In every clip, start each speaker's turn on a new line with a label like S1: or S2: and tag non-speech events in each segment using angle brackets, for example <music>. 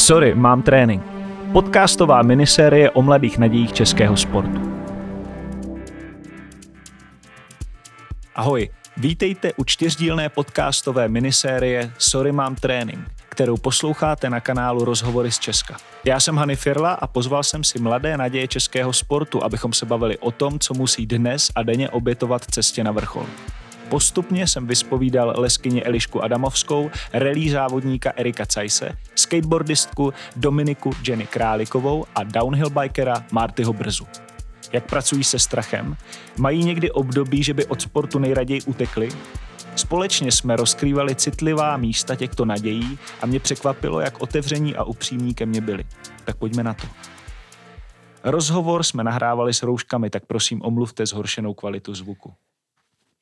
S1: Sorry, mám trénink. Podcastová minisérie o mladých nadějích českého sportu. Ahoj, vítejte u čtyřdílné podcastové minisérie Sorry, mám trénink, kterou posloucháte na kanálu Rozhovory z Česka. Já jsem Hany Firla a pozval jsem si mladé naděje českého sportu, abychom se bavili o tom, co musí dnes a denně obětovat cestě na vrchol. Postupně jsem vyspovídal leskyně Elišku Adamovskou, relí závodníka Erika Cajse, skateboardistku Dominiku Jenny Králikovou a downhill bikera Martyho Brzu. Jak pracují se strachem? Mají někdy období, že by od sportu nejraději utekli? Společně jsme rozkrývali citlivá místa těchto nadějí a mě překvapilo, jak otevření a upřímní ke mně byli. Tak pojďme na to. Rozhovor jsme nahrávali s rouškami, tak prosím omluvte zhoršenou kvalitu zvuku.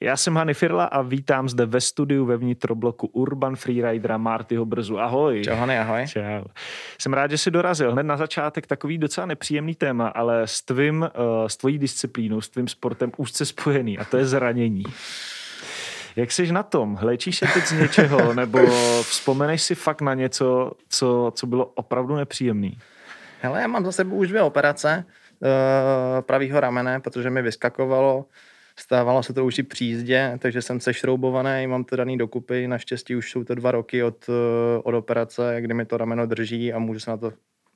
S1: Já jsem Hany Firla a vítám zde ve studiu ve vnitrobloku Urban Freeridera Martyho Brzu. Ahoj.
S2: Čau Hany, ahoj.
S1: Čau. Jsem rád, že jsi dorazil. Hned na začátek takový docela nepříjemný téma, ale s tvým, uh, s tvojí disciplínou, s tvým sportem úzce spojený a to je zranění. Jak jsi na tom? Léčíš se teď z něčeho <laughs> nebo vzpomeneš si fakt na něco, co, co bylo opravdu nepříjemný?
S2: Hele, já mám za sebou už dvě operace uh, pravýho ramene, protože mi vyskakovalo Stávalo se to už i při jízdě, takže jsem sešroubovaný, mám to daný dokupy. Naštěstí už jsou to dva roky od, eh, od operace, kdy mi to rameno drží a můžu se na to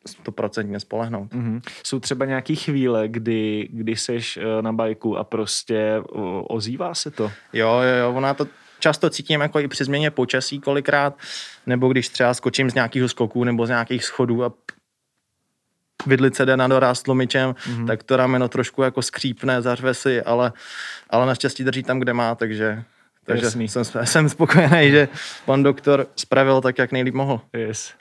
S2: stoprocentně spolehnout.
S1: Mm-hmm. Jsou třeba nějaké chvíle, kdy, kdy seš eh, na bajku a prostě ozývá se to?
S2: Jo, jo, jo, ona to často cítím jako i při změně počasí kolikrát, nebo když třeba skočím z nějakého skoku nebo z nějakých schodů a vidlice jde na doraz tlumičem, mm-hmm. tak to rameno trošku jako skřípne, zařve si, ale, ale naštěstí drží tam, kde má, takže takže Jasný. jsem, <laughs> jsem spokojený, že pan doktor spravil tak, jak nejlíp mohl.
S1: Yes.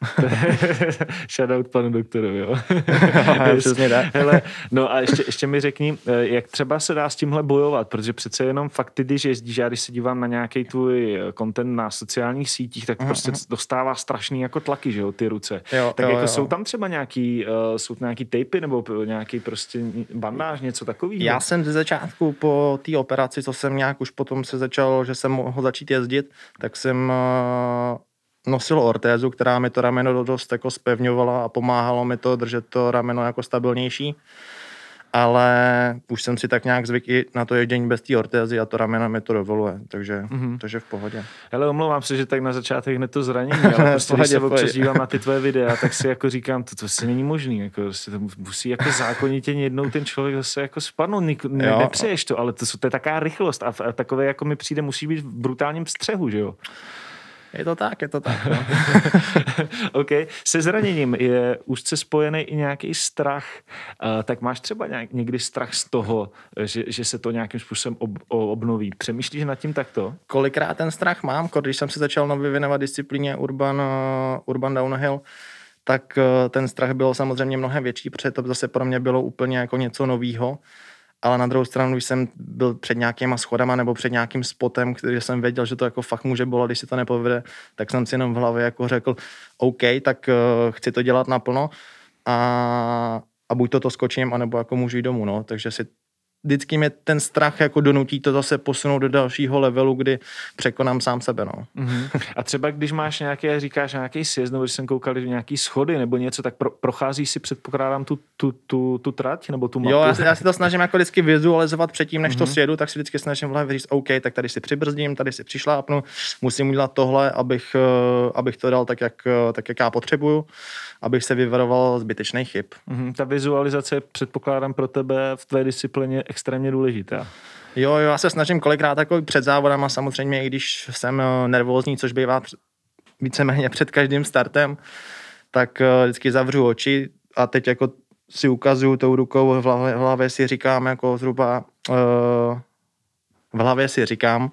S1: <laughs> Shoutout panu doktorovi, jo. <laughs>
S2: yes. Přesně tak.
S1: Hele, no a ještě, ještě mi řekni, eh, jak třeba se dá s tímhle bojovat, protože přece jenom fakt ty, když jezdíš, já když se dívám na nějaký tvůj eh, content na sociálních sítích, tak uh-huh. prostě dostává strašný jako tlaky, že jo, ty ruce. Jo, tak jo, jako jo. jsou tam třeba nějaký, uh, jsou tam nějaký tapy nebo nějaký prostě bandáž, něco takového?
S2: Já jsem ze začátku po té operaci, co jsem nějak už potom se začal, že jsem mohl začít jezdit, tak jsem eh, nosil ortézu, která mi to rameno dost jako spevňovala a pomáhalo mi to držet to rameno jako stabilnější ale už jsem si tak nějak zvyk i na to ježdění bez té ortézy a to ramena mi to dovoluje, takže, mm-hmm. takže v pohodě.
S1: Ale omlouvám se, že tak na začátek hned to zranění, <laughs> ale prostě pohodě, když se občas dívám na ty tvoje videa, tak si jako říkám, to, to si není možný, jako, prostě to musí jako zákonitě jednou ten člověk zase jako spadnout, ne, nepřeješ to, ale to, to je taká rychlost a, a takové jako mi přijde, musí být v brutálním střehu, že jo?
S2: Je to tak, je to tak. No. <laughs>
S1: OK. Se zraněním je úzce spojený i nějaký strach. Uh, tak máš třeba nějak, někdy strach z toho, že, že se to nějakým způsobem ob, obnoví. Přemýšlíš nad tím takto?
S2: Kolikrát ten strach mám, když jsem se začal nově věnovat disciplíně Urban, uh, Urban Downhill, tak uh, ten strach byl samozřejmě mnohem větší, protože to zase pro mě bylo úplně jako něco novýho ale na druhou stranu, když jsem byl před nějakýma schodama nebo před nějakým spotem, který jsem věděl, že to jako fakt může bolet, když si to nepovede, tak jsem si jenom v hlavě jako řekl, OK, tak uh, chci to dělat naplno a, a buď to to skočím, anebo jako můžu jít domů, no. Takže si vždycky mě ten strach jako donutí to zase posunout do dalšího levelu, kdy překonám sám sebe. No.
S1: Mm-hmm. A třeba když máš nějaké, říkáš nějaký sjezd, nebo když jsem koukal nějaký schody nebo něco, tak pro, procházíš si předpokládám tu, tu, tu, tu trať nebo tu mapu?
S2: Jo, já já si to snažím jako vždycky vizualizovat předtím, než mm-hmm. to mhm. sjedu, tak si vždycky snažím v hlavě říct, OK, tak tady si přibrzdím, tady si přišlápnu, musím udělat tohle, abych, eh, abych to dal tak jak, eh, tak, jak já potřebuju, abych se vyvaroval zbytečných chyb.
S1: Mm-hmm. Ta vizualizace předpokládám pro tebe v tvé disciplině extrémně důležitá.
S2: Jo, jo, já se snažím kolikrát jako před závodama, samozřejmě i když jsem eh, nervózní, což bývá víceméně před každým startem, tak eh, vždycky zavřu oči a teď jako si ukazuju tou rukou, v hlavě, v hlavě si říkám jako zhruba, uh, v hlavě si říkám,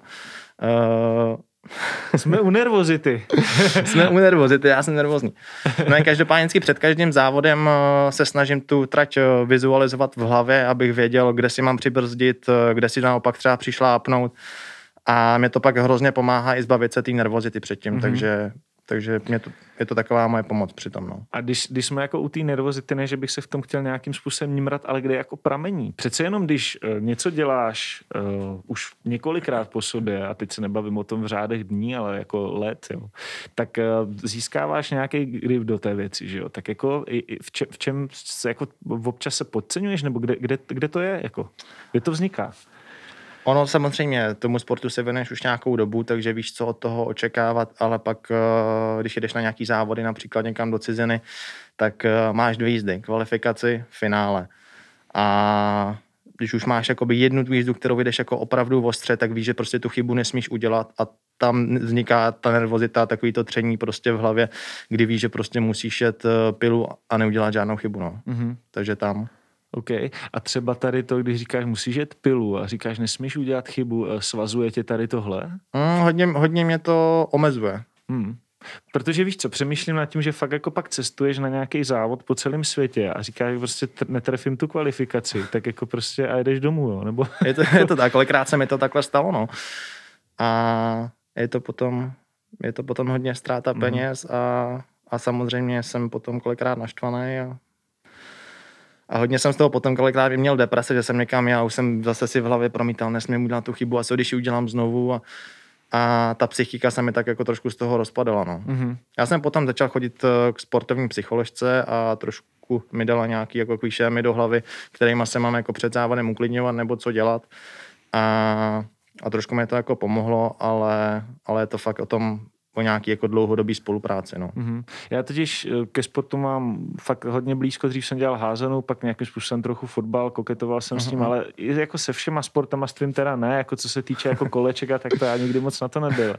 S1: jsme u nervozity. <laughs>
S2: Jsme u nervozity, já jsem nervózní. No a každopádně před každým závodem eh, se snažím tu trať eh, vizualizovat v hlavě, abych věděl, kde si mám přibrzdit, eh, kde si naopak třeba přišlápnout. A mě to pak hrozně pomáhá i zbavit se té nervozity předtím, mm-hmm. takže takže mě to, je to taková moje pomoc při tom. No.
S1: A když, když jsme jako u té nervozity, ne, že bych se v tom chtěl nějakým způsobem nimrat, ale kde jako pramení. Přece jenom, když uh, něco děláš uh, už několikrát po sobě, a teď se nebavím o tom v řádech dní, ale jako let, jo, tak uh, získáváš nějaký grip do té věci, že jo? Tak jako v, čem, v čem se jako občas se podceňuješ, nebo kde, kde, kde to je, jako? Kde to vzniká?
S2: Ono samozřejmě, tomu sportu se věnuješ už nějakou dobu, takže víš, co od toho očekávat, ale pak, eh, když jdeš na nějaký závody, například někam do ciziny, tak eh, máš dvě jízdy, kvalifikaci, finále. A když už máš jakoby jednu tu jízdu, kterou jdeš jako opravdu ostře, tak víš, že prostě tu chybu nesmíš udělat a tam vzniká ta nervozita, takový to tření prostě v hlavě, kdy víš, že prostě musíš jet eh, pilu a neudělat žádnou chybu. No. Mm-hmm. Takže tam.
S1: OK. A třeba tady to, když říkáš, musíš jet pilu a říkáš, nesmíš udělat chybu, eh, svazuje tě tady tohle?
S2: Mm, hodně, hodně mě to omezuje.
S1: Hmm. Protože víš co, přemýšlím nad tím, že fakt jako pak cestuješ na nějaký závod po celém světě a říkáš, že prostě netrefím tu kvalifikaci, tak jako prostě a jdeš domů, jo? Nebo... <laughs>
S2: Je to, je to tak, kolikrát se mi to takhle stalo, no. A je to potom, je to potom hodně ztráta mhm. peněz mm. a, a samozřejmě jsem potom kolikrát naštvaný a a hodně jsem z toho potom kolikrát měl deprese, že jsem někam, já už jsem zase si v hlavě promítal, nesmím udělat tu chybu a co když ji udělám znovu a, a ta psychika se mi tak jako trošku z toho rozpadala. No. Mm-hmm. Já jsem potom začal chodit eh, k sportovní psycholožce a trošku mi dala nějaký jako mi do hlavy, kterýma se mám jako před závodem uklidňovat nebo co dělat. A, a trošku mi to jako pomohlo, ale, ale je to fakt o tom o nějaký jako dlouhodobý spolupráci. No.
S1: Mm-hmm. Já totiž eh, ke sportu mám fakt hodně blízko, dřív jsem dělal házenou, pak nějakým způsobem trochu fotbal, koketoval jsem mm-hmm. s tím, mhm. ale jako se všema sportama s tvým teda ne, jako co se týče jako <laughs> koleček a tak to já nikdy moc na to nebyl.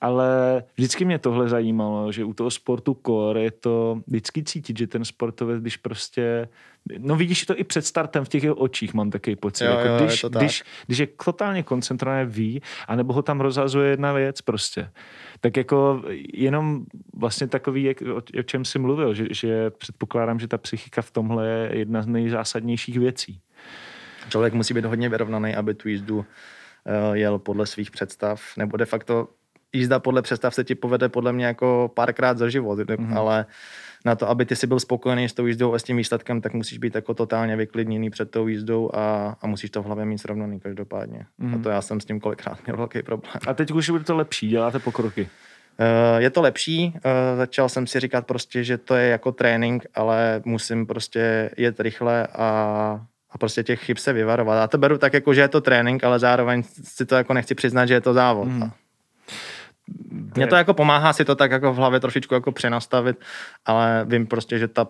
S1: Ale vždycky mě tohle zajímalo, že u toho sportu core je to vždycky cítit, že ten sportovec, když prostě No vidíš to i před startem v těch jeho očích, mám takový pocit.
S2: Jo,
S1: jako
S2: jo,
S1: když,
S2: je
S1: když, když je totálně koncentrovaný, ví, anebo ho tam rozhazuje jedna věc prostě. Tak jako jenom vlastně takový, jak, o, o čem jsi mluvil, že, že předpokládám, že ta psychika v tomhle je jedna z nejzásadnějších věcí.
S2: Člověk musí být hodně vyrovnaný, aby tu jízdu uh, jel podle svých představ, nebo de facto jízda podle představ se ti povede podle mě jako párkrát za život, mm-hmm. ale na to, aby ty si byl spokojený s tou jízdou a s tím výsledkem, tak musíš být jako totálně vyklidněný před tou jízdou a, a musíš to v hlavě mít srovnaný každopádně. Mm. A to já jsem s tím kolikrát měl velký problém.
S1: A teď už bude to lepší, děláte pokroky.
S2: Uh, je to lepší, uh, začal jsem si říkat prostě, že to je jako trénink, ale musím prostě jet rychle a, a prostě těch chyb se vyvarovat. A to beru tak jako, že je to trénink, ale zároveň si to jako nechci přiznat, že je to závod. Mm. Mně to jako pomáhá si to tak jako v hlavě trošičku jako přenastavit, ale vím prostě, že ta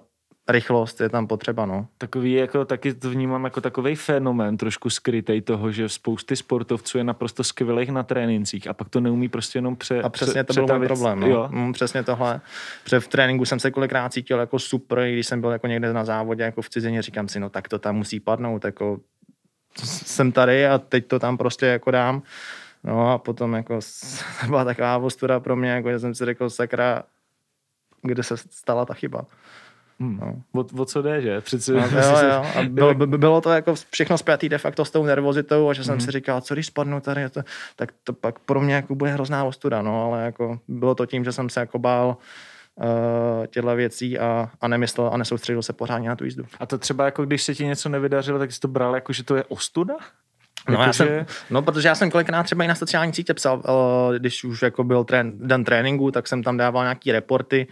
S2: rychlost je tam potřeba, no.
S1: Takový jako, taky to vnímám jako takový fenomén trošku skrytej toho, že spousty sportovců je naprosto skvělých na trénincích a pak to neumí prostě jenom pře...
S2: A přesně pře, to byl můj problém, no. Jo. Mm, přesně tohle. Protože v tréninku jsem se kolikrát cítil jako super, když jsem byl jako někde na závodě, jako v cizině, říkám si, no tak to tam musí padnout, jako jsem tady a teď to tam prostě jako dám. No a potom jako <laughs> byla taková ostuda pro mě, jako že jsem si řekl, sakra, kde se stala ta chyba.
S1: Hmm. No. O, o co jde, že? Přece... No, <laughs>
S2: jo, jo. A bylo, by, bylo to jako všechno zpětý de facto s tou nervozitou a že jsem hmm. si říkal, co když spadnu tady, to, tak to pak pro mě jako bude hrozná ostuda, no, ale jako bylo to tím, že jsem se jako bál uh, těchto věcí a, a nemyslel a nesoustředil se pořádně na tu jízdu.
S1: A to třeba jako když se ti něco nevydařilo, tak jsi to bral jako, že to je ostuda?
S2: No, já jsem, no, protože já jsem kolikrát třeba i na sociální sítě psal, uh, když už jako byl trén, den tréninku, tak jsem tam dával nějaký reporty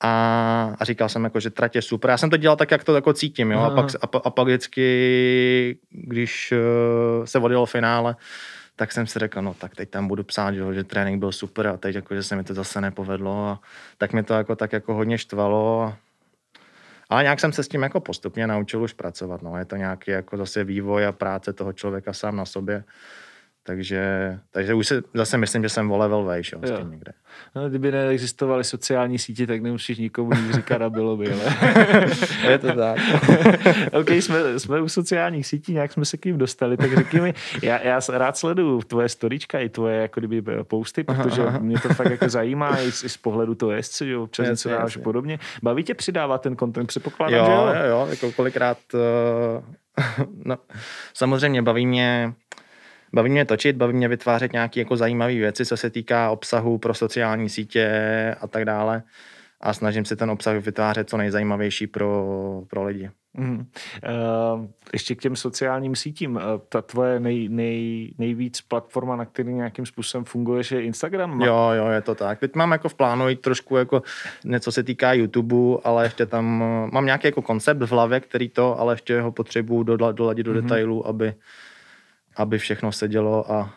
S2: a, a říkal jsem jako, že tratě super. Já jsem to dělal tak, jak to jako cítím, jo, a pak, a, a pak vždycky, když uh, se vodilo finále, tak jsem si řekl, no tak teď tam budu psát, že, že trénink byl super a teď jako, že se mi to zase nepovedlo a tak mi to jako tak jako hodně štvalo a ale nějak jsem se s tím jako postupně naučil už pracovat. No. Je to nějaký jako zase vývoj a práce toho člověka sám na sobě. Takže, takže už se, zase myslím, že jsem o level vejš, jo, jo. někde.
S1: No, kdyby neexistovaly sociální sítě, tak nemusíš nikomu nic říkat a bylo by, ale... <laughs>
S2: je to tak. <laughs>
S1: ok, jsme, jsme u sociálních sítí, nějak jsme se k ním dostali, tak řekni mi, já, já rád sleduju tvoje storička i tvoje jako kdyby posty, protože aha, aha. mě to fakt jako zajímá i z, i z pohledu toho jezdce, jo, občas něco dáš podobně. Baví tě přidávat ten content, předpokládám,
S2: jo,
S1: že
S2: jo? Jo, jo, jako kolikrát, uh, <laughs> no, samozřejmě baví mě Baví mě točit, baví mě vytvářet nějaké jako zajímavé věci, co se týká obsahu pro sociální sítě a tak dále. A snažím se ten obsah vytvářet co nejzajímavější pro, pro lidi. Mm.
S1: Uh, ještě k těm sociálním sítím. Uh, ta tvoje nej, nej, nejvíc platforma, na který nějakým způsobem funguje, je Instagram?
S2: Jo, jo, je to tak. Teď mám jako v plánu jít trošku jako něco se týká YouTube, ale ještě tam uh, mám nějaký jako koncept v hlavě, který to, ale ještě ho potřebuju doladit do mm-hmm. detailů, aby, aby všechno se dělo a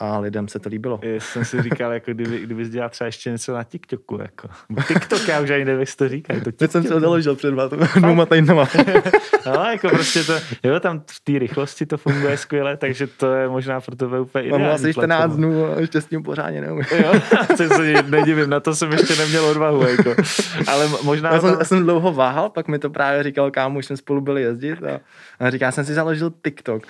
S2: a lidem se to líbilo.
S1: Já jsem si říkal, jako kdyby, kdyby dělal třeba ještě něco na TikToku. Jako. TikTok, já už ani nevím, jak to říká. To
S2: Teď jsem to založil před <laughs> dvěma týdnama. <laughs>
S1: no, jako prostě to, jo, tam v té rychlosti to funguje skvěle, takže to je možná pro tebe úplně ideální.
S2: Mám asi 14 dnů a ještě s tím pořádně neumím.
S1: jo, <laughs> to se nedivím, na to jsem ještě neměl odvahu. Jako. Ale možná...
S2: Já jsem, já jsem dlouho váhal, pak mi to právě říkal kámo, už jsme spolu byli jezdit a, a říká, jsem si založil TikTok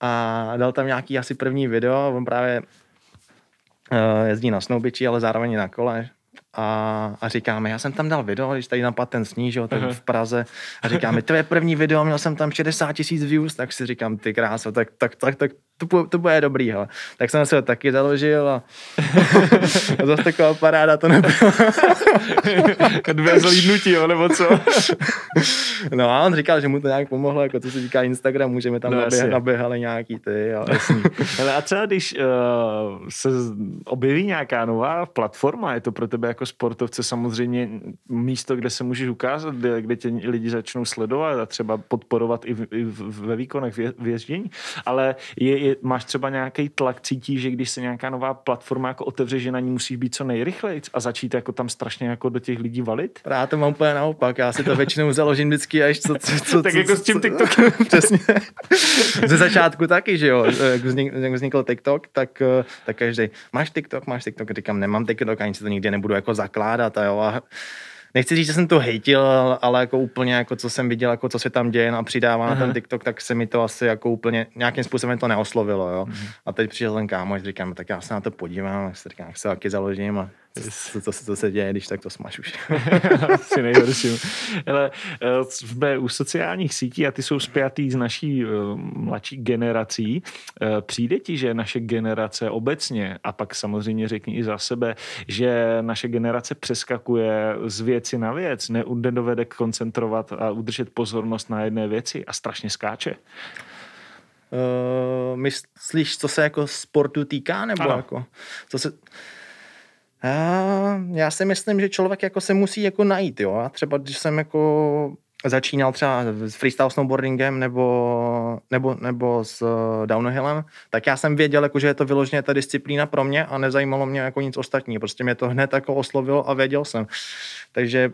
S2: a dal tam nějaký asi první video, on právě uh, jezdí na snowbiči, ale zároveň na kole, a, a říkáme, já jsem tam dal video, když tady napad ten sníh, jo, uh-huh. v Praze a říkáme, to je první video, měl jsem tam 60 tisíc views, tak si říkám, ty krása, tak, tak, tak, tak to, to bude dobrý, hele. Tak jsem se ho taky založil a, <laughs> a zase taková paráda to nebyla. <laughs>
S1: Dvě zlídnutí, jo, nebo co? <laughs>
S2: no a on říkal, že mu to nějak pomohlo, jako co se týká Instagram, můžeme tam no, naběh, naběhali nějaký ty. Ale...
S1: Hele, a třeba když uh, se objeví nějaká nová platforma, je to pro tebe jako sportovce samozřejmě místo, kde se můžeš ukázat, kde, kde tě lidi začnou sledovat a třeba podporovat i, v, i ve výkonech vězdění, ale je, je máš třeba nějaký tlak, cítí, že když se nějaká nová platforma jako otevře, že na ní musíš být co nejrychleji a začít jako tam strašně jako do těch lidí valit?
S2: Já to mám úplně naopak, já si to většinou založím vždycky až co, co, co
S1: Tak co, jako
S2: s
S1: tím TikTokem. <laughs>
S2: Přesně. Ze začátku taky, že jo, jak vznikl TikTok, tak, tak každý, máš TikTok, máš TikTok, říkám, nemám TikTok, ani si to nikdy nebudu jako zakládat a jo, a nechci říct, že jsem to hejtil, ale jako úplně jako co jsem viděl, jako co se tam děje a přidává na ten TikTok, tak se mi to asi jako úplně nějakým způsobem to neoslovilo, jo. Uh-huh. A teď přišel ten kámoš, říkám, tak já se na to podívám, tak se říkám, jak se taky založím a co, co, co se děje, když tak to smaž už. <laughs>
S1: Asi nejhorší. Ale eh, jsme u sociálních sítí a ty jsou spjatý s naší uh, mladší generací. Uh, přijde ti, že naše generace obecně, a pak samozřejmě řekni i za sebe, že naše generace přeskakuje z věci na věc, ne, nedovede koncentrovat a udržet pozornost na jedné věci a strašně skáče?
S2: Uh, myslíš, co se jako sportu týká, nebo ano. jako, co se, já si myslím, že člověk jako se musí jako najít, jo. A třeba když jsem jako začínal třeba s freestyle snowboardingem nebo, nebo, nebo s uh, downhillem, tak já jsem věděl, jako, že je to vyloženě ta disciplína pro mě a nezajímalo mě jako nic ostatního. Prostě mě to hned jako oslovilo a věděl jsem. Takže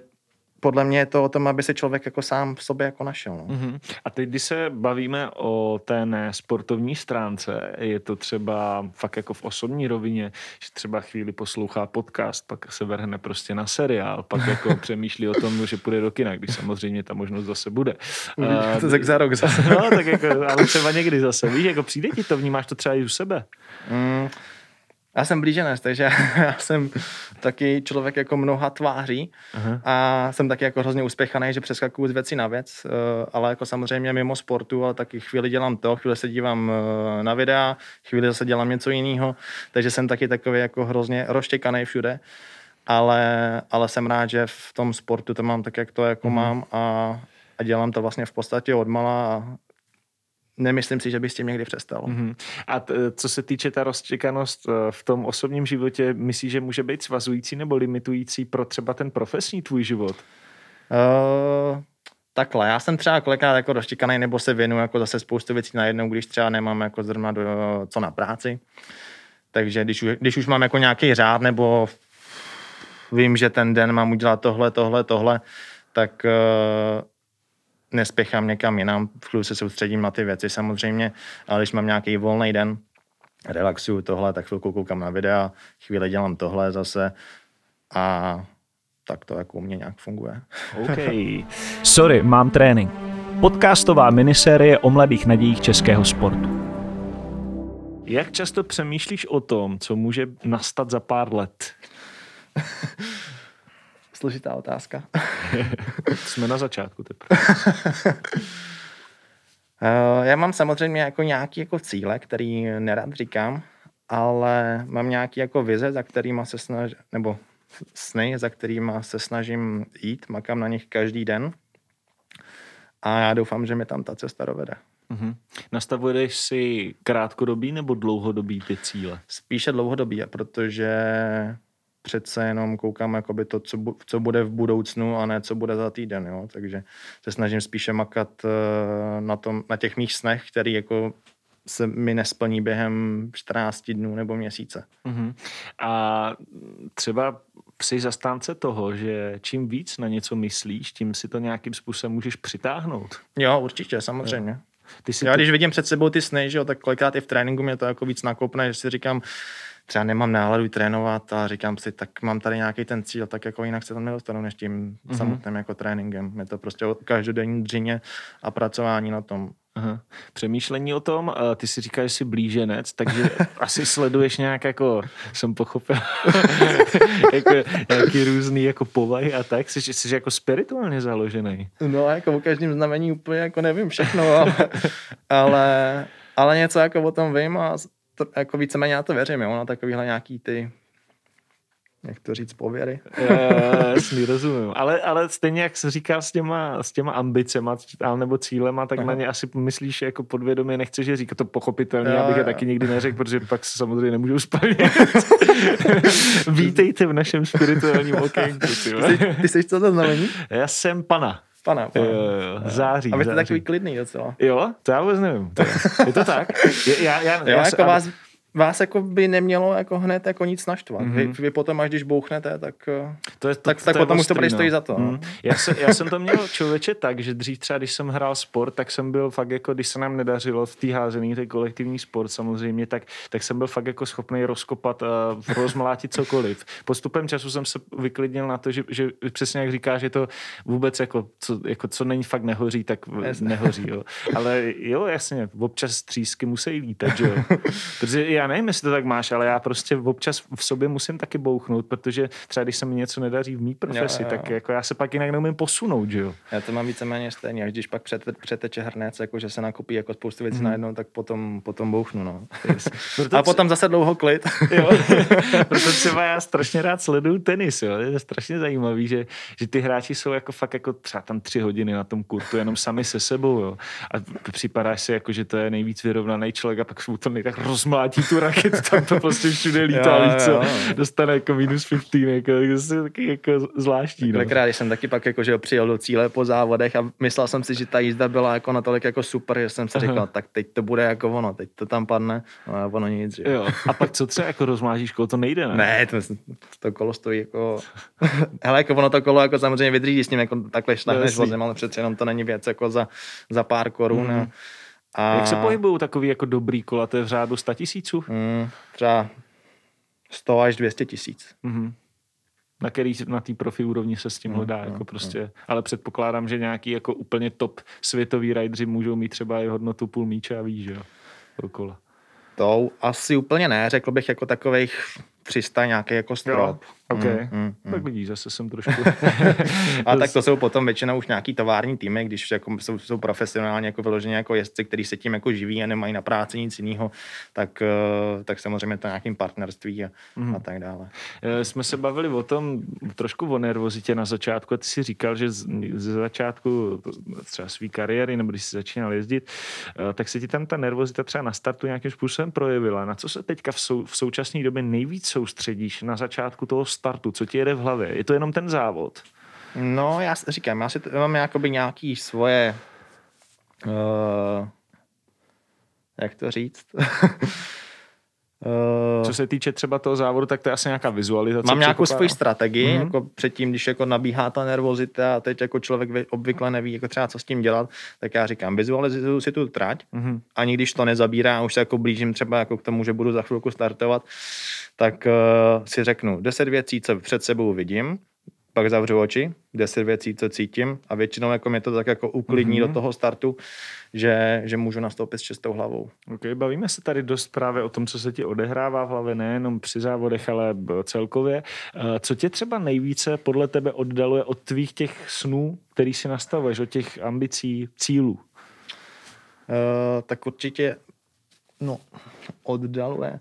S2: podle mě je to o tom, aby se člověk jako sám v sobě jako našel. No.
S1: Uh-huh. A teď, když se bavíme o té nesportovní stránce, je to třeba fakt jako v osobní rovině, že třeba chvíli poslouchá podcast, pak se vrhne prostě na seriál, pak jako <laughs> přemýšlí o tom, že půjde do kina, když samozřejmě ta možnost zase bude.
S2: Uh, <laughs> to tak za rok <laughs> zase.
S1: no, tak jako, ale třeba někdy zase. Víš, jako přijde ti to, vnímáš to třeba i u sebe. Mm,
S2: já jsem blíženec, takže <laughs> já jsem taky člověk jako mnoha tváří Aha. a jsem taky jako hrozně uspěchaný, že přeskakuju z věci na věc, eh, ale jako samozřejmě mimo sportu, ale taky chvíli dělám to, chvíli se dívám eh, na videa, chvíli zase dělám něco jiného, takže jsem taky takový jako hrozně rozštěkaný všude, ale, ale jsem rád, že v tom sportu to mám tak, jak to jako mm. mám a, a dělám to vlastně v podstatě odmala a nemyslím si, že by s tím někdy přestal. Mm-hmm.
S1: A t- co se týče ta rozčekanost eh, v tom osobním životě, myslíš, že může být svazující nebo limitující pro třeba ten profesní tvůj život?
S2: Uh, takhle, já jsem třeba kolikrát jako rozčekaný nebo se věnuju jako zase spoustu věcí najednou, když třeba nemám jako zrovna do, co na práci. Takže když, když už mám jako nějaký řád nebo vím, že ten den mám udělat tohle, tohle, tohle, tak uh, nespěchám někam jinam, v chvíli se soustředím na ty věci samozřejmě, ale když mám nějaký volný den, relaxuju tohle, tak chvilku koukám na videa, chvíli dělám tohle zase a tak to jako u mě nějak funguje.
S1: OK. <laughs> Sorry, mám trénink. Podcastová minisérie o mladých nadějích českého sportu. Jak často přemýšlíš o tom, co může nastat za pár let? <laughs>
S2: Složitá otázka. <laughs>
S1: Jsme na začátku teprve.
S2: Uh, <laughs> já mám samozřejmě jako nějaký jako cíle, který nerad říkám, ale mám nějaký jako vize, za kterýma se snažím, nebo sny, za kterýma se snažím jít, makám na nich každý den a já doufám, že mi tam ta cesta dovede.
S1: Mm-hmm. Nastavuješ si krátkodobý nebo dlouhodobý ty cíle?
S2: Spíše dlouhodobý, protože přece jenom koukám jakoby to, co, bu- co bude v budoucnu a ne co bude za týden, jo? takže se snažím spíše makat uh, na, tom, na těch mých snech, který jako se mi nesplní během 14 dnů nebo měsíce.
S1: Mm-hmm. A třeba jsi zastánce toho, že čím víc na něco myslíš, tím si to nějakým způsobem můžeš přitáhnout.
S2: Jo, určitě, samozřejmě. Jo.
S1: Ty si
S2: Já
S1: ty...
S2: když vidím před sebou ty sny, že jo, tak kolikrát i v tréninku mě to jako víc nakopne, že si říkám, třeba nemám náladu trénovat a říkám si, tak mám tady nějaký ten cíl, tak jako jinak se tam nedostanu než tím mm-hmm. samotným jako tréninkem. Je to prostě o každodenní dřině a pracování na tom.
S1: Aha. Přemýšlení o tom, ty si říkáš, že jsi blíženec, takže <laughs> asi sleduješ nějak jako, jsem pochopil, <laughs> jako nějaký různý jako povahy a tak, jsi, jsi jako spirituálně založený.
S2: No jako o každém znamení úplně jako nevím všechno, ale, ale, ale něco jako o tom vím a to, jako víceméně já to věřím, jo, na takovýhle nějaký ty jak to říct, pověry.
S1: Jasný, <laughs> rozumím. Ale, ale stejně, jak se říká s těma, s těma ambicema nebo cílema, tak Aha. na ně asi myslíš jako podvědomě, nechceš je říkat to pochopitelně, jo, abych je taky nikdy neřekl, protože pak se samozřejmě nemůžu splnit. <laughs> Vítejte v našem spirituálním <laughs> okénku. Ty,
S2: ty jsi co to znamení?
S1: Já jsem pana.
S2: Pana, pana.
S1: Jo, jo, září.
S2: A vy jste
S1: září.
S2: takový klidný docela.
S1: Jo, to já vůbec nevím. To je, je to tak? Je, já, já,
S2: Jo,
S1: já,
S2: jako
S1: já,
S2: vás, vás jako by nemělo jako hned jako nic naštvat.
S1: Mhm.
S2: Mm-hmm. Vy, vy potom, až když bouchnete, tak, eh,
S1: to je, to,
S2: tak, tak
S1: to je
S2: potom už to prý stojí
S1: no.
S2: za to.
S1: Mm.
S2: no.
S1: Já, se, já jsem to měl člověče tak, že dřív třeba, když jsem hrál sport, tak jsem byl fakt jako, když se nám nedařilo v té házený, ten kolektivní sport samozřejmě, tak, tak jsem byl fakt jako schopný rozkopat a rozmlátit cokoliv. Postupem času jsem se vyklidnil na to, že, že přesně jak říká, že to vůbec jako co, jako co není fakt nehoří, tak
S2: Jasně.
S1: nehoří. Jo. Ale jo, jasně, občas třísky musí lítat, že jo. <laughs> Protože já nevím, jestli to tak máš, ale já prostě občas v sobě musím taky bouchnout, protože třeba když se mi něco nedaří v mý profesi,
S2: Jo, jo,
S1: tak jako já se pak jinak neumím posunout, že jo.
S2: Já to mám víceméně stejně, až když pak přete, přeteče hrnec, jako že se nakupí jako spoustu věcí
S1: Mhm.
S2: mm. najednou, tak potom, potom bouchnu, no. <laughs>
S1: Proto
S2: A potom zase dlouho klid.
S1: Jo. <laughs> Proto třeba já strašně rád sleduju tenis, jo. Je to strašně zajímavý, že, že ty hráči jsou jako fakt jako třeba tam tři hodiny na tom kurtu, jenom sami se sebou, jo. A připadáš si jako, že to je nejvíc vyrovnaný člověk a pak se mu to nejtak rozmlátí tu raketu, tam to prostě všude lítá,
S2: Jo,
S1: víš co.
S2: jo.
S1: Dostane jako minus 15, jako, to je taky jako zvláštní, no.
S2: Kolikrát, jsem taky pak jako, že jo, přijel do cíle po závodech a myslel jsem si, že ta jízda byla jako natolik jako super, že jsem si
S1: Aha.
S2: říkal, tak teď to bude jako ono, teď to tam padne, no a ono nic, že jo.
S1: Jo. A pak co třeba jako rozmážíš kolo, to nejde, ne?
S2: Ne, to, to kolo stojí jako... <laughs> Hele, jako ono to kolo jako samozřejmě vydrží, když s ním jako takhle šláhneš
S1: Jasný.
S2: vozem, ale přece jenom to není věc jako za, za pár korun.
S1: Mhm.
S2: Mm. A,
S1: Jak se pohybují takový jako dobrý kola, to je v řádu 100 tisíců?
S2: Mm, třeba 100 až 200 tisíc.
S1: Mhm. Na který na té profi úrovni se s tím
S2: Mm,
S1: hledá,
S2: mm,
S1: jako prostě, ale předpokládám, že nějaký jako úplně top světový rideři můžou mít třeba i hodnotu půl míče a víš, že jo, okolo.
S2: To asi úplně ne, řekl bych jako takových 300 nějaký jako strop.
S1: OK.
S2: Mm, mm, mm.
S1: Tak vidíš, zase jsem trošku... <laughs>
S2: A tak to <laughs> jsou potom většinou už nějaký tovární týmy, když jako jsou, jsou profesionálně jako vyloženě jako jezdci, kteří se tím jako živí a nemají na práci nic jiného, tak, eh, tak samozřejmě to nějakým partnerství a,
S1: Mhm.
S2: a tak dále.
S1: Eh, Jsme se bavili o tom trošku o nervozitě na začátku a ty si říkal, že ze začátku třeba své kariéry, nebo když jsi začínal jezdit, eh, tak se ti tam ta nervozita třeba na startu nějakým způsobem projevila. Na co se teďka v, sou, v současné době nejvíc soustředíš na začátku toho startu? Co ti jede v hlavě? Je to jenom ten závod?
S2: No, já říkám, já si to, mám jakoby nějaký svoje, uh, jak to říct? <laughs> uh,
S1: Co se týče třeba toho závodu, tak to je asi nějaká vizualizace.
S2: Mám nějakou svoji strategii,
S1: Mhm.
S2: mm-hmm. jako předtím, když jako nabíhá ta nervozita a teď jako člověk vy- obvykle neví, jako třeba co s tím dělat, tak já říkám, vizualizuju si tu trať,
S1: Mhm.
S2: mm-hmm. ani když to nezabírá, a už se jako blížím třeba jako k tomu, že budu za chvilku startovat, tak uh, si řeknu 10 věcí, co před sebou vidím, pak zavřu oči, 10 věcí, co cítím a většinou jako mě to tak jako uklidní
S1: Mhm.
S2: mm-hmm. do toho startu, že, že můžu nastoupit s čistou hlavou.
S1: Okay, bavíme se tady dost právě o tom, co se ti odehrává v hlavě, nejenom při závodech, ale celkově. Eh, Co tě třeba nejvíce podle tebe oddaluje od tvých těch snů, který si nastavuješ, od těch ambicí, cílů?
S2: tak určitě no, oddaluje.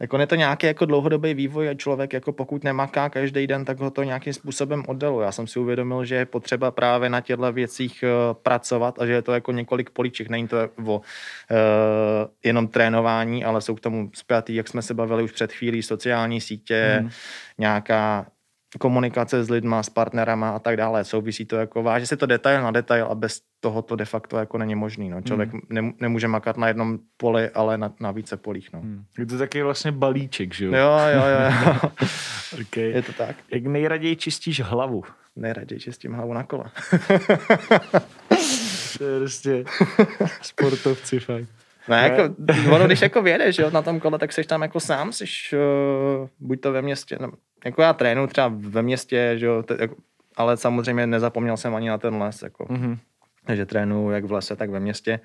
S2: Jako je to nějaký jako dlouhodobý vývoj a člověk jako pokud nemaká každý den, tak ho to nějakým způsobem oddaluje. Já jsem si uvědomil, že je potřeba právě na těchto věcích uh, pracovat a že je to jako několik políček. Není to o uh, jenom trénování, ale jsou k tomu zpětý, jak jsme se bavili už před chvílí, sociální sítě, hmm. nějaká komunikace s lidma, s partnerama a tak dále. Souvisí to jako, váže se to detail na detail a bez toho to de facto jako není možný. No. Člověk hmm. nemůže makat na jednom poli, ale na, na více polích. No. Hmm.
S1: Je to taky vlastně balíček, že jo?
S2: Jo, jo, jo. <laughs>
S1: okay.
S2: Je to tak.
S1: Jak nejraději čistíš hlavu?
S2: Nejraději čistím hlavu na kole. <laughs>
S1: to je prostě sportovci fakt.
S2: No, jako, ono, když jako vědeš jo, na tom kole, tak jsi tam jako sám, jsi uh, buď to ve městě, no, jako já trénu třeba ve městě, že jo, t- jako, ale samozřejmě nezapomněl jsem ani na ten les, jako. Mm-hmm. Takže trénu jak v lese, tak ve městě.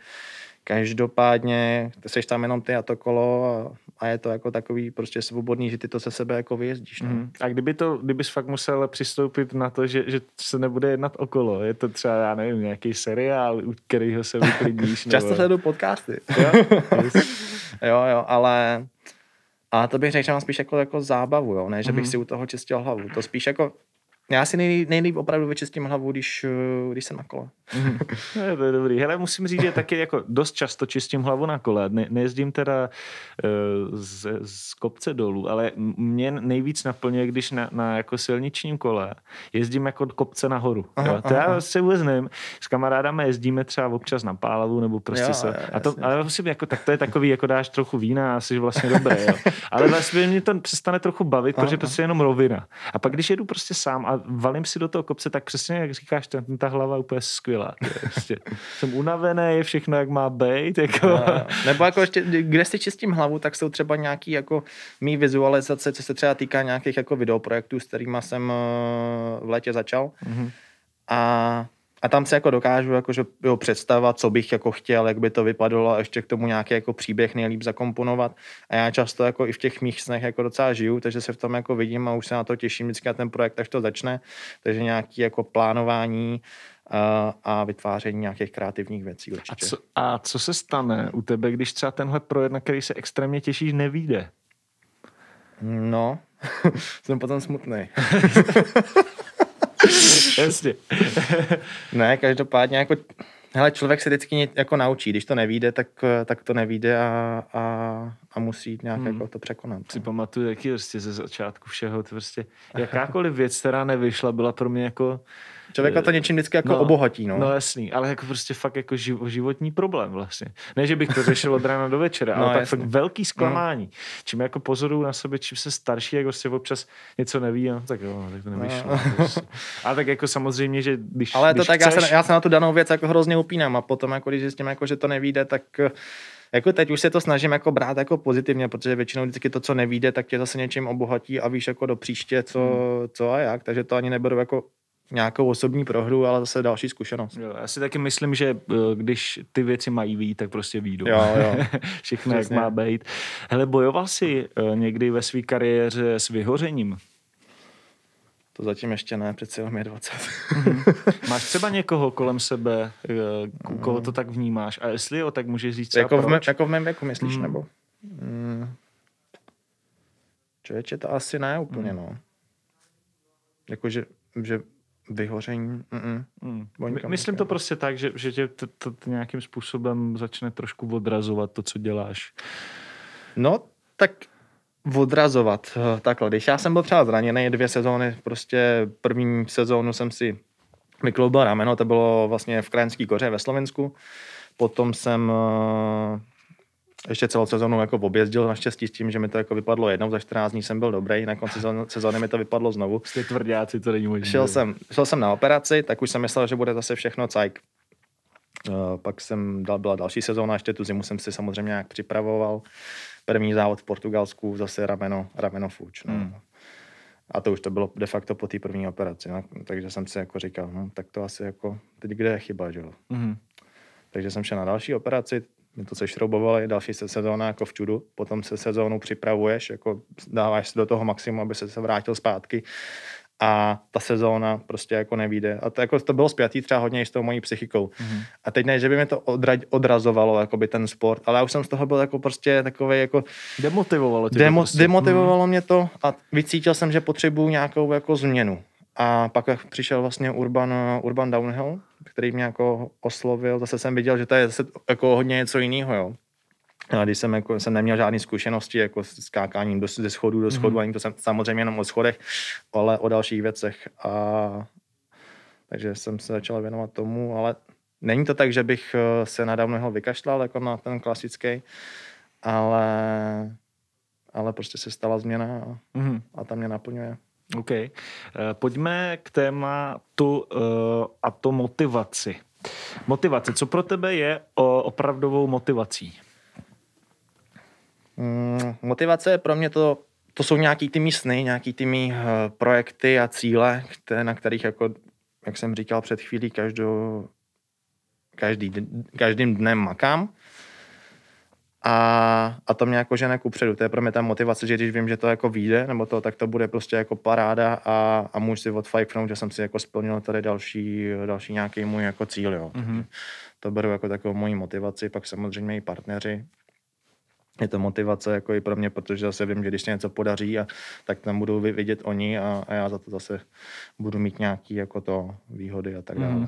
S2: Každopádně jsi tam jenom ty a to kolo a, a je to jako takový prostě svobodný, že ty to se sebe jako vyjezdíš. Mm.
S1: A kdyby to, kdybys fakt musel přistoupit na to, že, že se nebude jednat okolo, je to třeba, já nevím, nějaký seriál, u kterého se vyklidníš? <laughs>
S2: Často sledu podcasty. Jo? <laughs> jo, jo, ale a to bych řekl, že mám spíš jako, jako zábavu, jo? ne, že bych mm. si u toho čistil hlavu. To spíš jako já si nej, nejlíp opravdu vyčistím hlavu, když, eh, když jsem na kole. <laughs>
S1: Mm. to je dobrý. Hele, musím říct, že taky jako dost často čistím hlavu na kole. Ne, nejezdím teda uh, z, z kopce dolů, ale mě nejvíc naplňuje, když na, na jako silničním kole jezdím jako kopce nahoru. Aha, jo? To aha. já se vůbec nevím. S kamarádama jezdíme třeba občas na pálavu, nebo prostě jo, se... Jo, a to, ale vlastně jako, tak to je takový, jako dáš trochu vína a jsi vlastně dobré. Jo? <laughs> Ale vlastně mě to přestane trochu bavit, aha, protože to je jenom rovina. A pak když jedu prostě sám a valím si do toho kopce, tak přesně jak říkáš, ten, ta hlava úplně skvělá. Prostě. Jsem unavený, je všechno jak má být. Jako. No,
S2: nebo jako ještě, kde si čistím hlavu, tak jsou třeba nějaký jako mý vizualizace, co se třeba týká nějakých jako videoprojektů, s kterými jsem eh, v létě začal. Mm-hmm. A a tam se jako dokážu jako, že, jo, představovat, co bych jako chtěl, jak by to vypadalo a ještě k tomu nějaký jako příběh nejlíp zakomponovat. A já často jako i v těch mých snech jako docela žiju, takže se v tom jako vidím a už se na to těším vždycky na ten projekt, až to začne. Takže nějaký jako plánování a, a vytváření nějakých kreativních věcí určitě.
S1: A co, a co se stane u tebe, když třeba tenhle projekt, na který se extrémně těšíš, nevíde?
S2: No, <laughs> jsem potom smutný. <laughs>
S1: Jasně. <laughs>
S2: ne, každopádně jako Hele, člověk se vždycky jako naučí, když to nevíde, tak, tak to nevíde a, a, a musí nějak hmm. jako to překonat.
S1: Si pamatuju, jaký prostě ze začátku všeho, to prostě jakákoliv věc, která nevyšla, byla pro mě jako
S2: Člověka to něčím vždycky jako no, obohatí, no.
S1: No jasný, ale jako prostě fakt jako životní problém vlastně. Ne, že bych to řešil od rána do večera, <laughs> no, ale tak fakt velký zklamání. No. Čím jako pozoruju na sobě, čím se starší, jako prostě občas něco neví, no, tak jo, tak to nevyšlo. No. Prostě. A tak jako samozřejmě, že když
S2: Ale
S1: když
S2: to tak, chceš... já, se, já se na tu danou věc jako hrozně upínám a potom jako když zjistím, jako, že to nevíde, tak jako teď už se to snažím jako brát jako pozitivně, protože většinou vždycky to, co nevíde, tak tě zase něčím obohatí a víš jako do příště, co, hmm. co a jak, takže to ani neberu jako nějakou osobní prohru, ale zase další zkušenost.
S1: Jo, já si taky myslím, že eh, když ty věci mají být, tak prostě výjdou.
S2: Jo, jo. <laughs>
S1: Všechno, Přesně. jak má být. Hele, bojoval jsi eh, někdy ve své kariéře s vyhořením?
S2: To zatím ještě ne, přece jenom je 20.
S1: Mhm. <laughs> Máš třeba někoho kolem sebe, eh, koho to tak vnímáš? A jestli jo, tak můžeš říct
S2: jako v, mé, jako v mém věku, myslíš, mm. nebo? Mm. Člověče, to asi ne úplně, mm. no. Jakože, že vyhoření. Mm-mm.
S1: Mm. Myslím to prostě tak, že, že tě to, to, to nějakým způsobem začne trošku odrazovat to, co děláš.
S2: No, tak odrazovat. Takhle, když já jsem byl třeba zraněný dvě sezóny, prostě první sezónu jsem si vykloubil rameno, to bylo vlastně v Krajinský koře ve Slovensku. Potom jsem ještě celou sezonu jako objezdil naštěstí s tím, že mi to jako vypadlo jednou za 14 dní jsem byl dobrý, na konci sezóny mi to vypadlo znovu.
S1: Jste tvrdáci, to není možné.
S2: Šel jsem, šel jsem na operaci, tak už jsem myslel, že bude zase všechno cajk. Uh, pak jsem dal, byla další sezóna, ještě tu zimu jsem si samozřejmě nějak připravoval. První závod v Portugalsku, zase rameno, rameno fuč. No. Hmm. A to už to bylo de facto po té první operaci. No. Takže jsem si jako říkal, no, tak to asi jako, teď kde je chyba, že jo. Hmm. Takže jsem šel na další operaci, my to sešroubovali, další se sezóna jako v čudu, potom se sezónu připravuješ, jako dáváš si do toho maximum, aby se se vrátil zpátky a ta sezóna prostě jako nevíde. A to, jako, to bylo spjatý třeba hodně i s tou mojí psychikou. Mm-hmm. A teď ne, že by mě to odra, odrazovalo, jako by ten sport, ale já už jsem z toho byl jako prostě takový jako...
S1: Demotivovalo tě
S2: demo, prostě. Demotivovalo mm. mě to a vycítil jsem, že potřebuju nějakou jako změnu. A pak přišel vlastně Urban, Urban Downhill, který mě jako oslovil. Zase jsem viděl, že to je zase jako hodně něco jiného, jo. A když jsem, jako, jsem neměl žádné zkušenosti jako s skákáním do, ze schodu do schodu, mm-hmm. ani to jsem samozřejmě jenom o schodech, ale o dalších věcech. A, takže jsem se začal věnovat tomu, ale není to tak, že bych eh, se na downhill vykašlal jako na ten klasický, ale, ale prostě se stala změna a, mm-hmm. a ta mě naplňuje.
S1: OK. Uh, pojďme k tématu uh, a to motivaci. Motivace. Co pro tebe je opravdovou motivací?
S2: Mm, motivace je pro mě to, to jsou nějaký ty mý sny, nějaký ty mý uh, projekty a cíle, na kterých, jako, jak jsem říkal před chvílí, každou, každý, každým dnem makám. A, a to mě jako žene kupředu. To je pro mě ta motivace, že když vím, že to jako vyjde, nebo to, tak to bude prostě jako paráda a, a můžu si odfajknout, že jsem si jako splnil tady další, další nějaký můj jako cíl. Jo. Mm-hmm. To beru jako takovou moji motivaci, pak samozřejmě i partneři, je to motivace jako i pro mě, protože zase vím, že když se něco podaří, a, tak tam budou vidět oni a, a já za to zase budu mít nějaký jako to výhody a tak dále. Mm.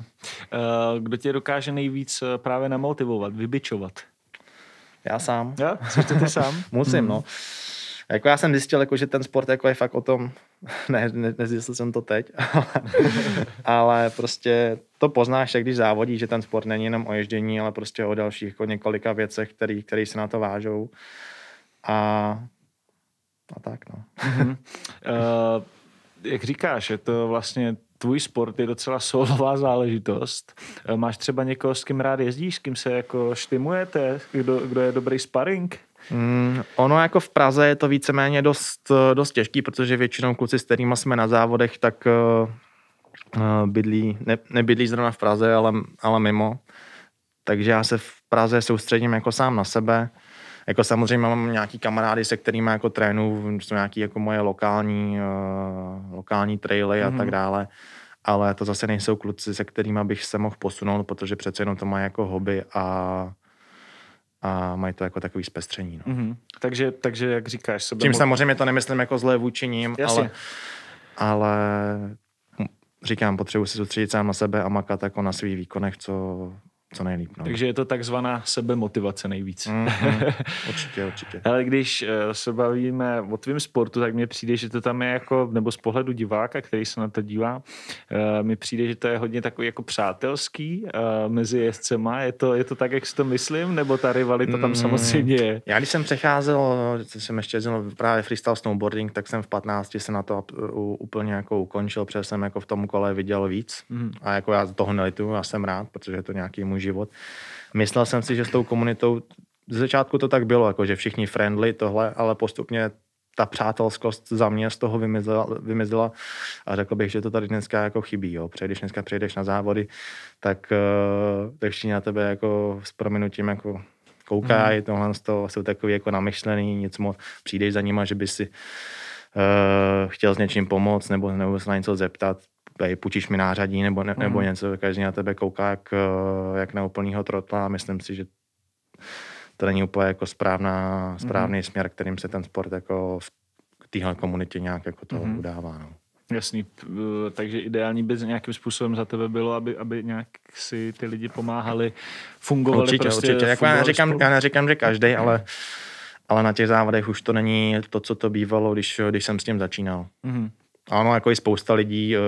S1: Kdo tě dokáže nejvíc eh, právě namotivovat, vybičovat?
S2: Já sám.
S1: Já? Jsi to ty sám? <laughs>
S2: Musím, mm. no. Jako já jsem zjistil, jako, že ten sport jako je fakt o tom, <laughs> ne, ne nezjistil jsem to teď, <laughs> ale, ale prostě to poznáš, když závodí, že ten sport není jenom o ježdění, ale prostě o dalších jako několika věcech, které se na to vážou. A, a tak, no. Mm-hmm.
S1: Uh, jak říkáš, je to vlastně tvůj sport je docela solová záležitost. Uh, máš třeba někoho, s kým rád jezdíš, s kým se jako štimujete, kdo, kdo je dobrý sparring?
S2: Mm, ono jako v Praze je to víceméně dost, dost těžký, protože většinou kluci, s kterými jsme na závodech, tak uh, bydlí, ne, nebydlí zrovna v Praze, ale, ale mimo. Takže já se v Praze soustředím jako sám na sebe. Jako samozřejmě mám nějaký kamarády, se kterými jako trénu, jsou nějaký jako moje lokální, uh, lokální traily mm-hmm. a tak mhm. dále. Ale to zase nejsou kluci, se kterými bych se mohl posunout, protože přece jenom to má jako hobby a a mají to jako takový zpestření. No. Mm-hmm.
S1: Takže, takže, jak říkáš, sebe...
S2: Tím mo- samozřejmě to nemyslím jako zlé vůči ním, ale, ale říkám, potřebuji se soustředit sám na sebe a makat jako na svých výkonech, co, co nejlíp. No.
S1: Takže je to takzvaná sebemotivace nejvíc.
S2: Mm-hmm. <laughs> určitě, určitě.
S1: Ale když eh, se bavíme o tvém sportu, tak mně přijde, že to tam je jako, nebo z pohledu diváka, který se na to dívá, eh, mi přijde, že to je hodně takový jako přátelský eh, mezi jezdcema. Je to, je to tak, jak si to myslím, nebo ta rivalita tam mm, samozřejmě je?
S2: Já když jsem přecházel, jsem ještě jezdil právě freestyle snowboarding, tak jsem v 15 se na to úplně jako ukončil, protože jsem jako v tom kole viděl víc. Mm. A jako já toho nelituju, já jsem rád, protože je to nějaký můj život. Myslel jsem si, že s tou komunitou z začátku to tak bylo, jako že všichni friendly tohle, ale postupně ta přátelskost za mě z toho vymizela, vymizela a řekl bych, že to tady dneska jako chybí. Jo. Protože když dneska přijdeš na závody, tak, uh, tak všichni na tebe jako s prominutím jako koukají, mm. tohle z toho jsou takový jako namyšlený, nic moc, přijdeš za nima, že by si uh, chtěl s něčím pomoct nebo, nebo se na něco zeptat, tady půjčíš mi nářadí nebo, ne, nebo mm. něco, každý na tebe kouká jak, eh, jak na úplnýho trotla a myslím si, že to není úplně jako správná, správný mm. směr, kterým se ten sport jako v téhle komunitě nějak jako to mm. udává. No.
S1: Jasný, takže ideální by nějakým způsobem za tebe bylo, aby, aby nějak si ty lidi pomáhali, fungovali
S2: určitě,
S1: prostě.
S2: Určitě, jako já neříkám, já neříkám, že každý, ale, ale na těch závodech už to není to, co to bývalo, když, když jsem s tím začínal. Mm-hmm. Ano, jako i spousta lidí, eh,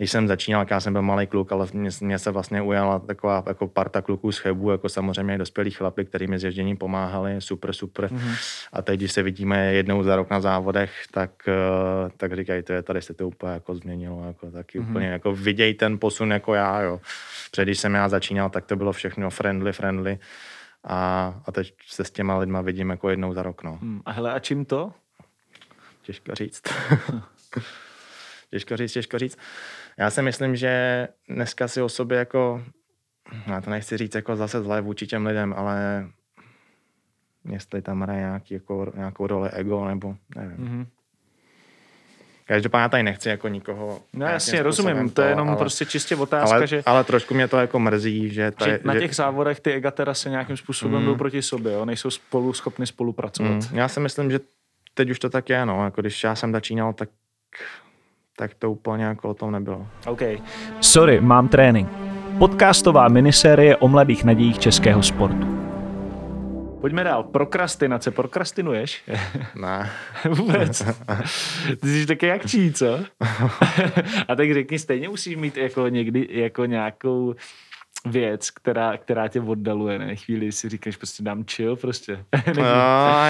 S2: když jsem začínal, já jsem byl malý kluk, ale mě, mě se vlastně ujala taková jako parta kluků z Chebu, jako samozřejmě dospělí chlapy, kteří mi s ježděním pomáhali, super, super. Mm-hmm. A teď, když se vidíme jednou za rok na závodech, tak, eh, tak říkají, to je, tady se to úplně jako změnilo, jako taky mm-hmm. úplně jako viděj ten posun jako já, jo. Před, když jsem já začínal, tak to bylo všechno friendly, friendly. A, a teď se s těma lidma vidím jako jednou za rok, no.
S1: Mm, a hele, a čím to?
S2: Těžko říct. <laughs> <laughs> těžko říct, těžko říct. Já si myslím, že dneska si o sobě jako, já to nechci říct jako zase zlé vůči těm lidem, ale jestli tam hraje nějaký, jako, nějakou roli ego, nebo nevím. Mm-hmm. Každopádně tady nechci jako nikoho...
S1: No jasně, rozumím, to je jenom
S2: ale,
S1: prostě čistě otázka,
S2: ale,
S1: že...
S2: ale trošku mě to jako mrzí, že... To
S1: že na
S2: že,
S1: těch závodech ty Egatera se nějakým způsobem mm. jdou proti sobě, jo? nejsou spolu schopni spolupracovat.
S2: Mm, já si myslím, že teď už to tak je, no, jako když já jsem začínal, tak tak to úplně jako o tom nebylo.
S1: OK. Sorry, mám trénink. Podcastová minisérie o mladých nadějích českého sportu. Pojďme dál. Prokrastinace. Prokrastinuješ? <laughs>
S2: Ne. <laughs>
S1: Vůbec. Ty jsi taky akční, co? <laughs> A tak řekni, stejně musíš mít jako někdy jako nějakou věc, která, která tě oddaluje, ne? Chvíli si říkáš, prostě dám chill, prostě.
S2: no,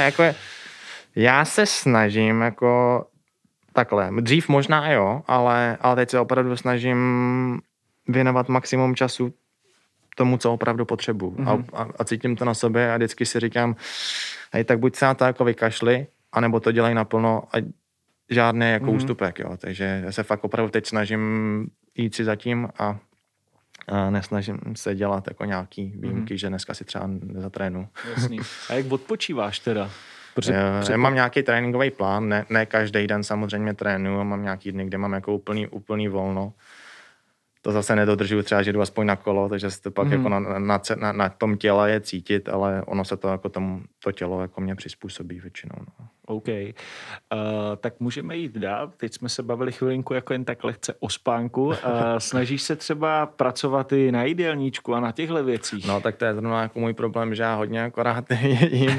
S2: jako je, já se snažím jako takhle. Dřív možná jo, ale, ale teď se opravdu snažím věnovat maximum času tomu, co opravdu potřebuju. Mm-hmm. A, a, a cítím to na sobě a vždycky si říkám, hej, tak buď se na to jako vykašli, anebo to dělej naplno a žádný jako mm-hmm. ústupek, jo. Takže já se fakt opravdu teď snažím jít si zatím a, a nesnažím se dělat jako nějaký výjimky, mm-hmm. že dneska si třeba nezatrénu.
S1: Jasný. A jak odpočíváš teda?
S2: Protože já, já mám nějaký tréninkový plán, ne, ne každý den samozřejmě trénuju, mám nějaký dny, kde mám jako úplný, úplný volno to zase nedodržuju třeba, že jdu aspoň na kolo, takže se to pak mm. jako na, na, na, na, tom těle je cítit, ale ono se to jako tomu, to tělo jako mě přizpůsobí většinou. No.
S1: OK. Uh, tak můžeme jít dál. Teď jsme se bavili chvilinku jako jen tak lehce o spánku. Uh, <laughs> snažíš se třeba pracovat i na jídelníčku a na těchto věcích?
S2: No tak to je zrovna jako můj problém, že já hodně jako rád <laughs> jím. <laughs>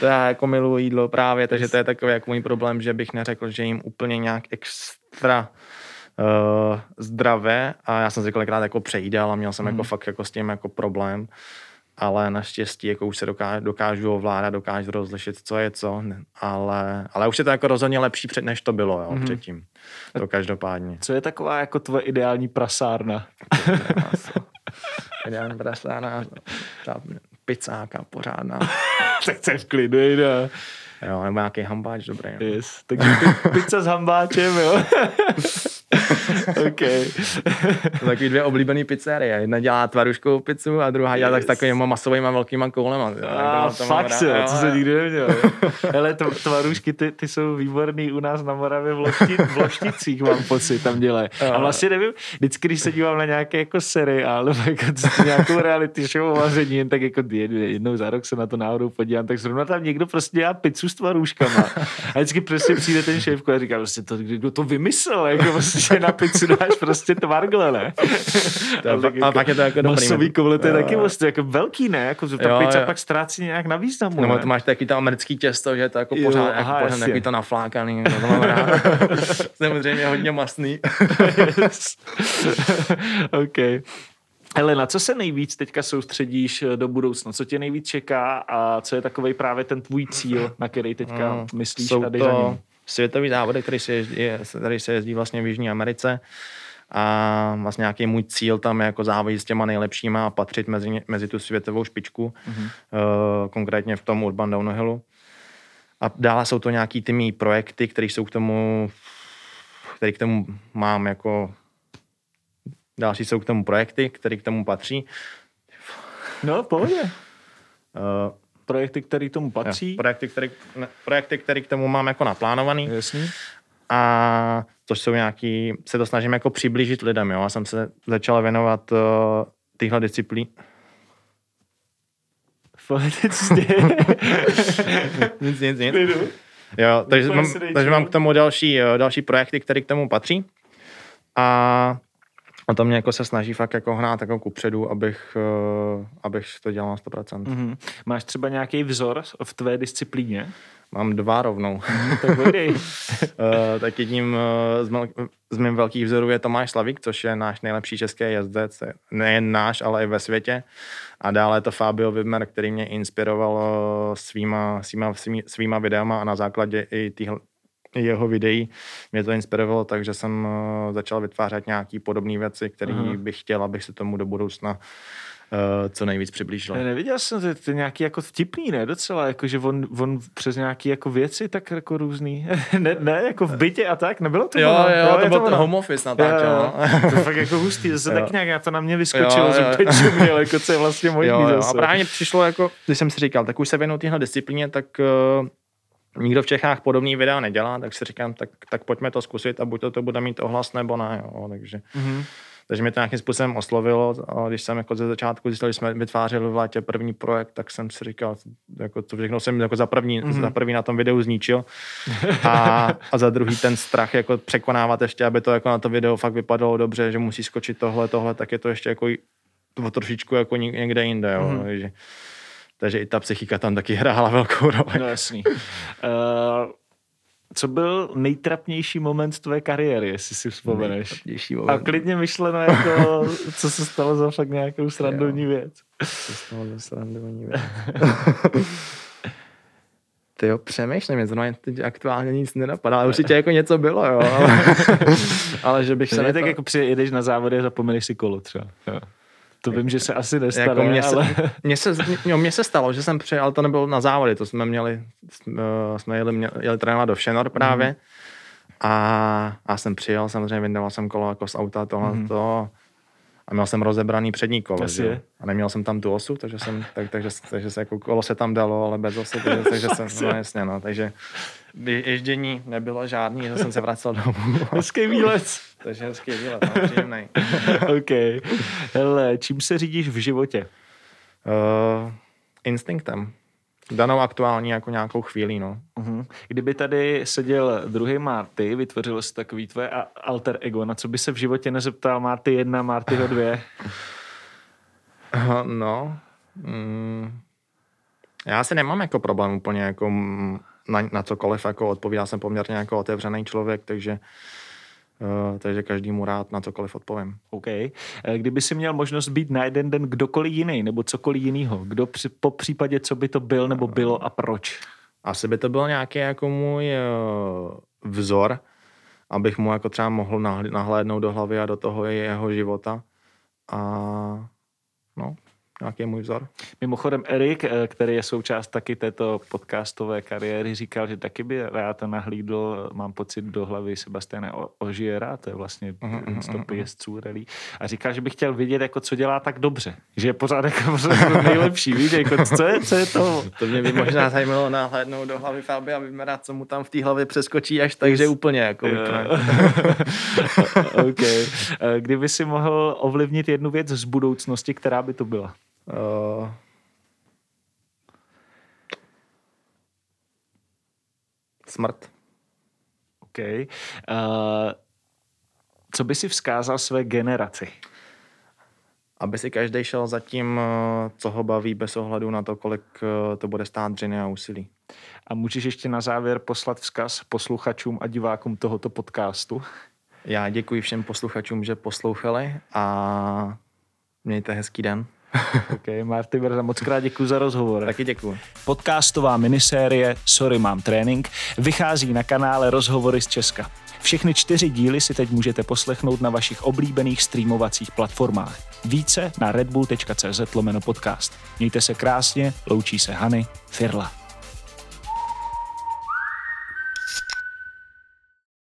S2: to já jako miluji jídlo právě, takže to je takový jako můj problém, že bych neřekl, že jim úplně nějak extra uh, zdravé a já jsem si kolikrát jako přejídal a měl jsem mm. jako mhm. fakt jako s tím jako problém, ale naštěstí jako už se dokážu, dokážu ovládat, dokážu rozlišit, co je co, ale, ale už je to jako rozhodně lepší, před, než to bylo jo, mm. předtím. To každopádně.
S1: Co je taková jako tvoje ideální prasárna? <laughs>
S2: ideální prasárna, ta pizzáka pořádná. <laughs>
S1: tak to je v klidu, jde.
S2: Jo, nebo nějaký hambáč dobrý.
S1: No. Yes. Takže pizza s hambáčem, jo. <laughs> OK. <laughs>
S2: to takový dvě oblíbené pizzerie. Jedna dělá tvaruškovou pizzu a druhá dělá yes. tak s takovými masovými velkýma koulema.
S1: A fakt se, co se nikdy neměl. <laughs> Hele, tvarušky, ty, ty jsou výborný u nás na Moravě v, Lošti, v Lošticích, mám pocit, tam dělají. A vlastně nevím, vždycky, když se dívám na nějaké jako seriál, nebo jako nějakou reality show o vaření, tak jako jednou za rok se na to náhodou podívám, tak zrovna tam někdo prostě dělá pizzu s tvarůžkama. A vždycky prostě přijde ten šéfko a říká, prostě to, kdo to vymyslel, jako prostě na pizzu dáš prostě tvargle, ne?
S2: To, a, tak, jako, a pak je to jako dobrý.
S1: Masový koule, to je taky vlastně jako velký, ne? Jako, ta jo, pizza jo. pak ztrácí nějak na významu,
S2: No, to máš taky to americký těsto, že to jako jo, pořád, aha, jako pořád to naflákaný, no, to znamená, <laughs> samozřejmě hodně masný. yes. <laughs>
S1: OK. Hele, na co se nejvíc teďka soustředíš eh, do budoucna? Co tě nejvíc čeká a co je takový právě ten tvůj cíl, na který teďka mm, myslíš
S2: jsou
S1: tady
S2: to za ním? Světový závody, který se, jezdí, který se jezdí vlastně v Jižní Americe a vlastně nějaký můj cíl tam je jako závod s těma nejlepšíma a patřit mezi, mezi tu světovou špičku, mm-hmm. uh, konkrétně v tom Urban Downhillu. A dále jsou to nějaký ty mý projekty, které jsou k tomu, který k tomu mám jako Další jsou k tomu projekty, které k tomu patří.
S1: No, pohodě. Uh, projekty, které tomu patří.
S2: Jo, projekty, které, projekty, které k tomu mám jako naplánovaný.
S1: Jasný.
S2: A to jsou nějaký, se to snažím jako přiblížit lidem, jo. Já jsem se začal věnovat uh, tyhle disciplín. <laughs> <laughs> nic, nic, nic. Jo, takže mám, takže mám k tomu další, eh, další projekty, které k tomu patří. A a to mě jako se snaží fakt jako hnát jako kupředu, abych, uh, abych to dělal na 100%. Mm-hmm.
S1: Máš třeba nějaký vzor v tvé disciplíně?
S2: Mám dva rovnou.
S1: Mm, tak uh,
S2: tak jedním uh, z, mel- z mým velkých vzorů je Tomáš Slavík, což je náš nejlepší český jezdec, nejen náš, ale i ve světě. A dále je to Fabio Wimmer, který mě inspiroval svýma, svýma, svýma, videama a na základě i jeho videí mě to inspirovalo, takže jsem eh, začal vytvářet nějaké podobné věci, které uh-huh. bych chtěl, abych se tomu do budoucna uh, co nejvíc přiblížil.
S1: Ne, neviděl jsem, to, to je nějaký jako vtipný, ne? Docela, jako, že on, on přes nějaké jako věci tak jako různý. <laughs> ne, ne, jako v bytě a tak, nebylo to
S2: Jo, ono? jo, jo, to, to byl ten home office natáčel. Jo,
S1: jo. No. to je fakt jako hustý, zase <laughs> tak nějak to na mě vyskočilo, jo, jo, jo. že měl, jako co je vlastně <laughs> možný
S2: jo, jo.
S1: zase.
S2: A právě přišlo jako, když jsem si říkal, tak už se věnou téhle disciplíně, tak uh, nikdo v Čechách podobný videa nedělá, tak si říkám, tak, tak pojďme to zkusit a buď to, to bude mít ohlas nebo ne. Jo. Takže, mm-hmm. takže mě to nějakým způsobem oslovilo. A když jsem jako ze začátku zjistil, že jsme vytvářeli v létě první projekt, tak jsem si říkal, jako to všechno jsem jako za první, mm-hmm. za první na tom videu zničil. A, a za druhý ten strach jako překonávat ještě, aby to jako na to video fakt vypadalo dobře, že musí skočit tohle, tohle, tak je to ještě jako to trošičku jako někde jinde. Jo. Mm-hmm. Takže, takže i ta psychika tam taky hrála velkou roli.
S1: No jasný. Uh, co byl nejtrapnější moment tvé kariéry, jestli si vzpomeneš? Moment. A klidně myšleno jako, <laughs> co se stalo za fakt nějakou srandovní věc.
S2: Co se stalo za srandovní věc? <laughs> Ty jo, přemýšlím, mě zrovna teď aktuálně nic nenapadá, ale určitě jako něco bylo, jo. Ale, <laughs> ale že bych se...
S1: Ne, tak jako přijedeš na závody a zapomeneš si kolo třeba. Jo. To vím, že se asi nestane, jako
S2: mě,
S1: ale...
S2: se, mě, se, jo, mně se stalo, že jsem přijel, ale to nebylo na závody, to jsme měli, jsme jeli, jeli trénovat do Všenor právě mm. a, a jsem přijel, samozřejmě vydával jsem kolo jako z auta, tohle mm. to a měl jsem rozebraný přední kolo, že? a neměl jsem tam tu osu, takže jsem, tak, takže, takže se jako kolo se tam dalo, ale bez osy, takže, <laughs> takže jsem, no jasně, no, takže ježdění nebylo žádný, že jsem se vracel domů.
S1: Hezký výlet.
S2: takže hezký výlet, no, příjemný. <laughs>
S1: OK. Hele, čím se řídíš v životě?
S2: Uh, instinktem danou aktuální jako nějakou chvíli, no.
S1: Uh-huh. Kdyby tady seděl druhý Marty, vytvořil se takový tvoje alter ego, na co by se v životě nezeptal Marty 1, Martyho 2?
S2: no, mm, já si nemám jako problém úplně jako na, na cokoliv, jako odpovídá jsem poměrně jako otevřený člověk, takže Uh, takže každému rád na cokoliv odpovím.
S1: OK. Eh, kdyby si měl možnost být na jeden den kdokoliv jiný nebo cokoliv jiného, kdo při, po případě, co by to byl nebo bylo a proč?
S2: Asi by to byl nějaký jako můj uh, vzor, abych mu jako třeba mohl nahlédnout do hlavy a do toho jeho života. A no, nějaký je můj vzor.
S1: Mimochodem Erik, eh, který je součást taky této podcastové kariéry, říkal, že taky by rád nahlídl, mám pocit, do hlavy Sebastiana Ožiera, to je vlastně uh-huh, stopy jezdců rally, a říkal, že by chtěl vidět, jako co dělá tak dobře, že je <laughs> pořád jako nejlepší, víš, jako co je, co je to?
S2: To mě by možná zajímalo nahlédnout do hlavy Fabi a vymerat, co mu tam v té hlavě přeskočí až tak, že úplně jako <laughs>
S1: OK. Eh, kdyby si mohl ovlivnit jednu věc z budoucnosti, která by to byla? Uh,
S2: smrt.
S1: OK. Uh, co by si vzkázal své generaci?
S2: Aby si každý šel za tím, eh, co ho baví, bez ohledu na to, kolik to bude stát dřiny a úsilí.
S1: A můžeš ještě na závěr poslat vzkaz posluchačům a divákům tohoto podcastu?
S2: Já děkuji všem posluchačům, že poslouchali a mějte hezký den. <laughs>
S1: ok, Marty Berza, moc krát děkuji za rozhovor.
S2: Taky děkuji.
S1: Podcastová minisérie Sorry, mám trénink vychází na kanále Rozhovory z Česka. Všechny čtyři díly si teď můžete poslechnout na vašich oblíbených streamovacích platformách. Více na redbull.cz lomeno podcast. Mějte se krásně, loučí se Hany Firla.